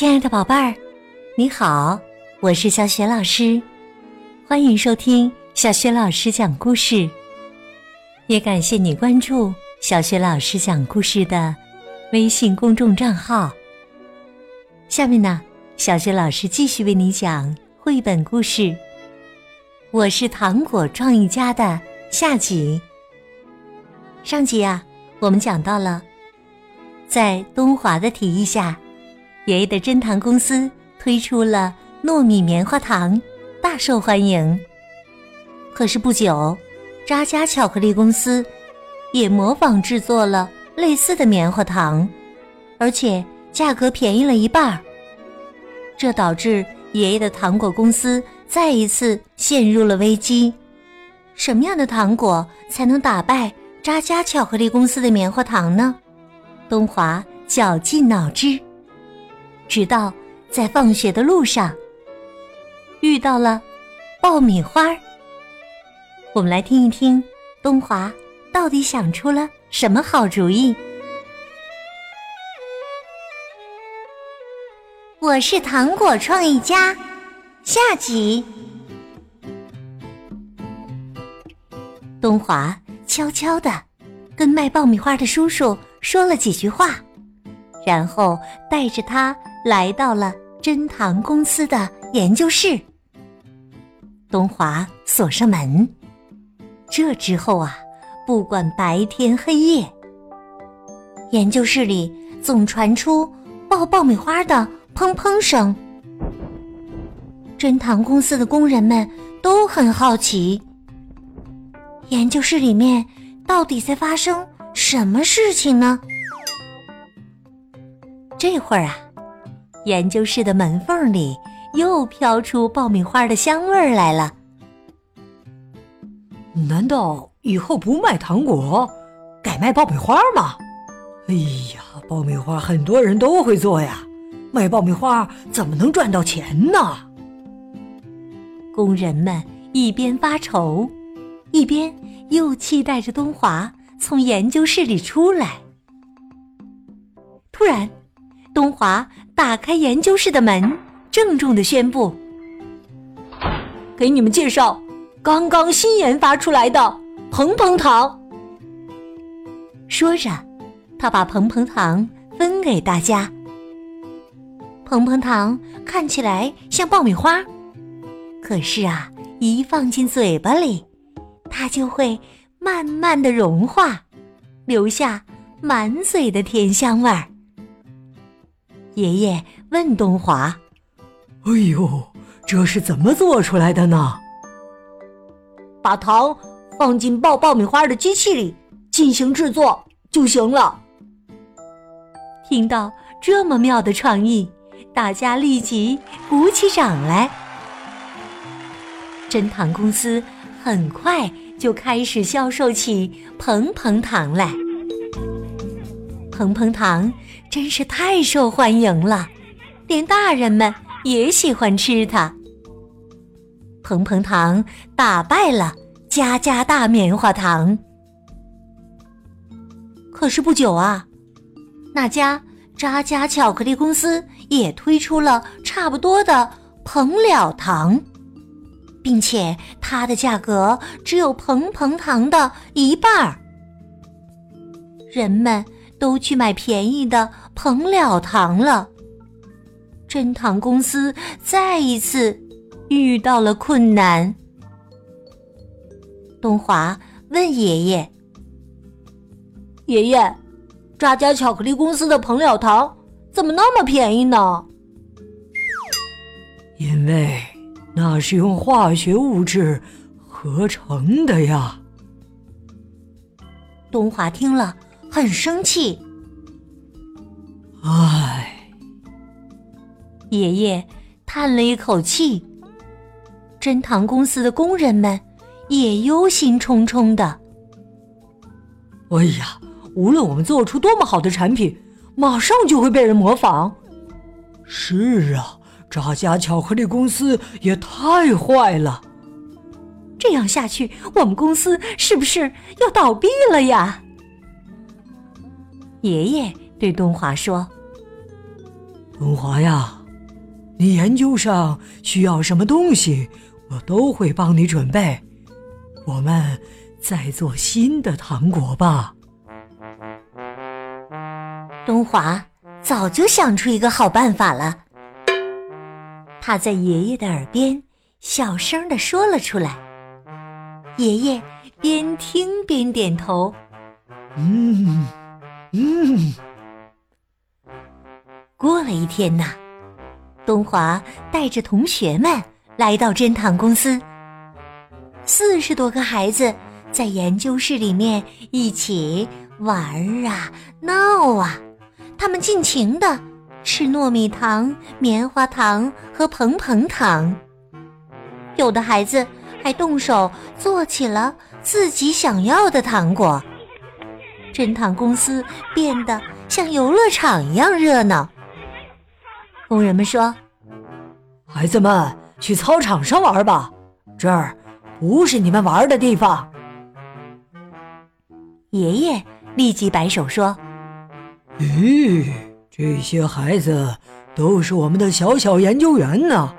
亲爱的宝贝儿，你好，我是小雪老师，欢迎收听小雪老师讲故事。也感谢你关注小雪老师讲故事的微信公众账号。下面呢，小雪老师继续为你讲绘本故事。我是糖果创意家的下集。上集啊，我们讲到了，在东华的提议下。爷爷的珍糖公司推出了糯米棉花糖，大受欢迎。可是不久，扎家巧克力公司也模仿制作了类似的棉花糖，而且价格便宜了一半儿。这导致爷爷的糖果公司再一次陷入了危机。什么样的糖果才能打败扎家巧克力公司的棉花糖呢？东华绞尽脑汁。直到在放学的路上遇到了爆米花儿，我们来听一听东华到底想出了什么好主意。我是糖果创意家，下集。东华悄悄的跟卖爆米花的叔叔说了几句话，然后带着他。来到了珍糖公司的研究室，东华锁上门。这之后啊，不管白天黑夜，研究室里总传出爆爆米花的砰砰声。珍糖公司的工人们都很好奇，研究室里面到底在发生什么事情呢？这会儿啊。研究室的门缝里又飘出爆米花的香味儿来了。难道以后不卖糖果，改卖爆米花吗？哎呀，爆米花很多人都会做呀，卖爆米花怎么能赚到钱呢？工人们一边发愁，一边又期待着东华从研究室里出来。突然，东华。打开研究室的门，郑重的宣布：“给你们介绍刚刚新研发出来的蓬蓬糖。”说着，他把蓬蓬糖分给大家。蓬蓬糖看起来像爆米花，可是啊，一放进嘴巴里，它就会慢慢的融化，留下满嘴的甜香味儿。爷爷问东华：“哎呦，这是怎么做出来的呢？”把糖放进爆爆米花的机器里进行制作就行了。听到这么妙的创意，大家立即鼓起掌来。真糖公司很快就开始销售起蓬蓬糖来。蓬蓬糖真是太受欢迎了，连大人们也喜欢吃它。蓬蓬糖打败了家家大棉花糖。可是不久啊，那家扎家巧克力公司也推出了差不多的蓬了糖，并且它的价格只有蓬蓬糖的一半儿。人们。都去买便宜的蓬了糖了。珍糖公司再一次遇到了困难。东华问爷爷：“爷爷，这家巧克力公司的蓬了糖怎么那么便宜呢？”因为那是用化学物质合成的呀。东华听了。很生气，唉，爷爷叹了一口气。珍糖公司的工人们也忧心忡忡的。哎呀，无论我们做出多么好的产品，马上就会被人模仿。是啊，这家巧克力公司也太坏了。这样下去，我们公司是不是要倒闭了呀？爷爷对东华说：“东华呀，你研究上需要什么东西，我都会帮你准备。我们再做新的糖果吧。东华早就想出一个好办法了，他在爷爷的耳边小声的说了出来。爷爷边听边点头，嗯嗯。过了一天呐，东华带着同学们来到珍糖公司。四十多个孩子在研究室里面一起玩啊闹啊，他们尽情的吃糯米糖、棉花糖和蓬蓬糖。有的孩子还动手做起了自己想要的糖果。珍糖公司变得像游乐场一样热闹。工人们说：“孩子们，去操场上玩吧，这儿不是你们玩的地方。”爷爷立即摆手说：“咦，这些孩子都是我们的小小研究员呢，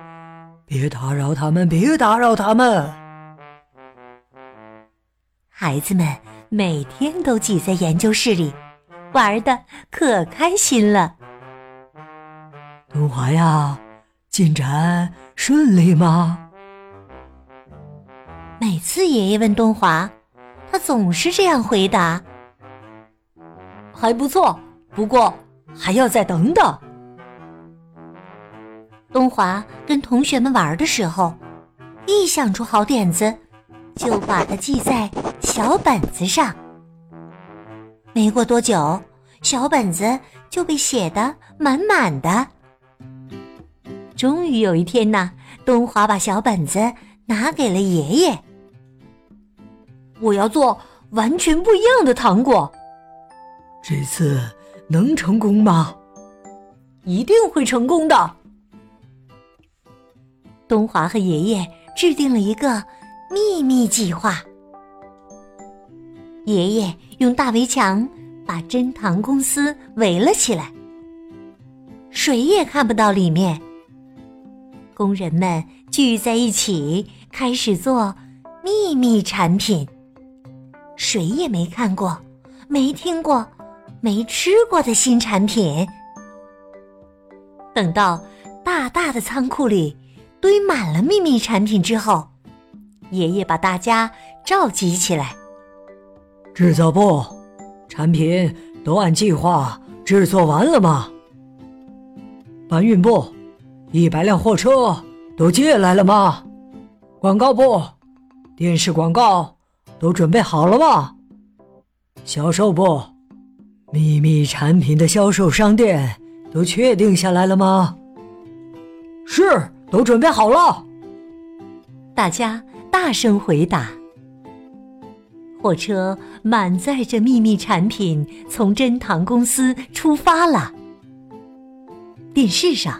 别打扰他们，别打扰他们。”孩子们每天都挤在研究室里，玩的可开心了。东华呀，进展顺利吗？每次爷爷问东华，他总是这样回答：“还不错，不过还要再等等。”东华跟同学们玩的时候，一想出好点子，就把它记在小本子上。没过多久，小本子就被写得满满的。终于有一天呐，东华把小本子拿给了爷爷。我要做完全不一样的糖果，这次能成功吗？一定会成功的。东华和爷爷制定了一个秘密计划。爷爷用大围墙把珍糖公司围了起来，谁也看不到里面。工人们聚在一起，开始做秘密产品。谁也没看过、没听过、没吃过的新产品。等到大大的仓库里堆满了秘密产品之后，爷爷把大家召集起来。制造部，产品都按计划制作完了吗？搬运部。一百辆货车都借来了吗？广告部，电视广告都准备好了吗？销售部，秘密产品的销售商店都确定下来了吗？是，都准备好了。大家大声回答。货车满载着秘密产品从珍堂公司出发了。电视上。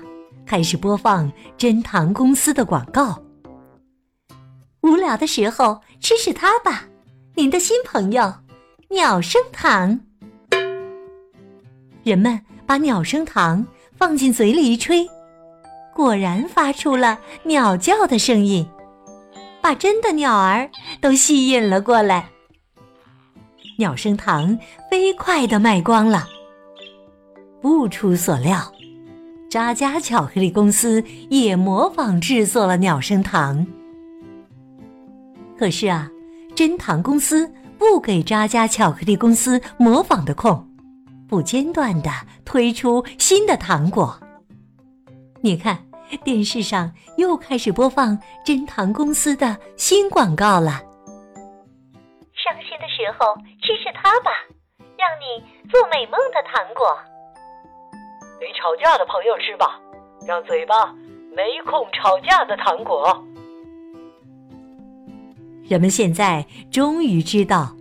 开始播放珍糖公司的广告。无聊的时候吃吃它吧，您的新朋友——鸟声糖。人们把鸟声糖放进嘴里一吹，果然发出了鸟叫的声音，把真的鸟儿都吸引了过来。鸟声糖飞快的卖光了。不出所料。扎家巧克力公司也模仿制作了鸟声糖，可是啊，珍糖公司不给扎家巧克力公司模仿的空，不间断的推出新的糖果。你看，电视上又开始播放珍糖公司的新广告了。伤心的时候吃吃它吧，让你做美梦的糖果。给吵架的朋友吃吧，让嘴巴没空吵架的糖果。人们现在终于知道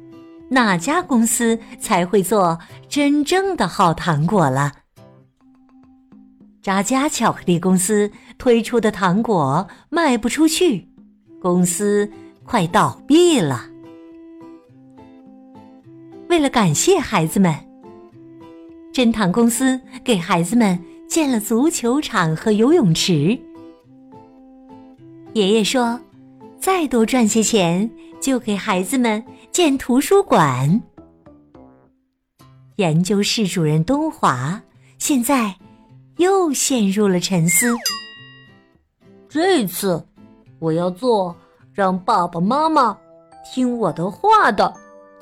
哪家公司才会做真正的好糖果了。扎家巧克力公司推出的糖果卖不出去，公司快倒闭了。为了感谢孩子们。珍堂公司给孩子们建了足球场和游泳池。爷爷说：“再多赚些钱，就给孩子们建图书馆。”研究室主任东华现在又陷入了沉思。这次我要做让爸爸妈妈听我的话的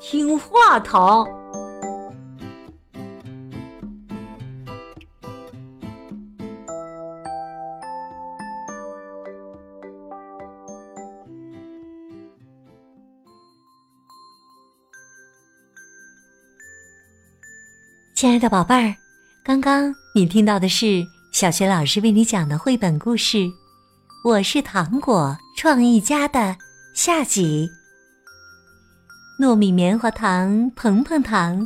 听话糖。亲爱的宝贝儿，刚刚你听到的是小学老师为你讲的绘本故事《我是糖果创意家》的下集。糯米棉花糖、蓬蓬糖，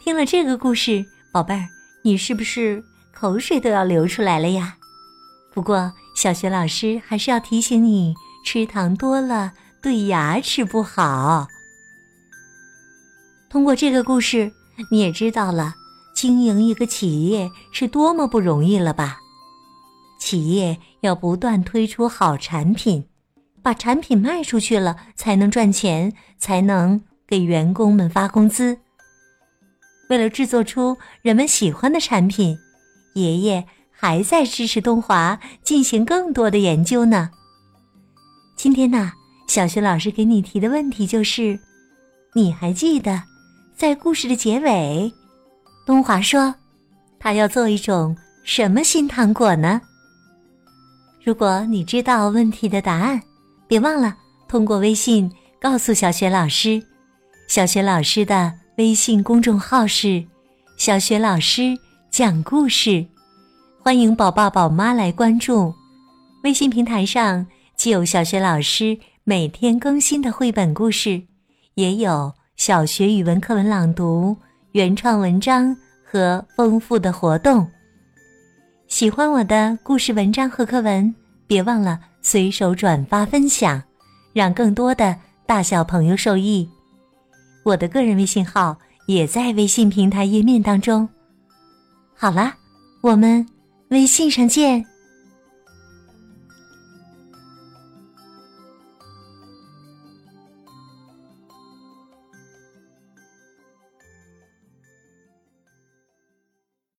听了这个故事，宝贝儿，你是不是口水都要流出来了呀？不过，小学老师还是要提醒你，吃糖多了对牙齿不好。通过这个故事。你也知道了，经营一个企业是多么不容易了吧？企业要不断推出好产品，把产品卖出去了，才能赚钱，才能给员工们发工资。为了制作出人们喜欢的产品，爷爷还在支持东华进行更多的研究呢。今天呢，小学老师给你提的问题就是：你还记得？在故事的结尾，东华说：“他要做一种什么新糖果呢？”如果你知道问题的答案，别忘了通过微信告诉小雪老师。小雪老师的微信公众号是“小雪老师讲故事”，欢迎宝爸宝妈来关注。微信平台上既有小雪老师每天更新的绘本故事，也有。小学语文课文朗读、原创文章和丰富的活动。喜欢我的故事文章和课文，别忘了随手转发分享，让更多的大小朋友受益。我的个人微信号也在微信平台页面当中。好啦，我们微信上见。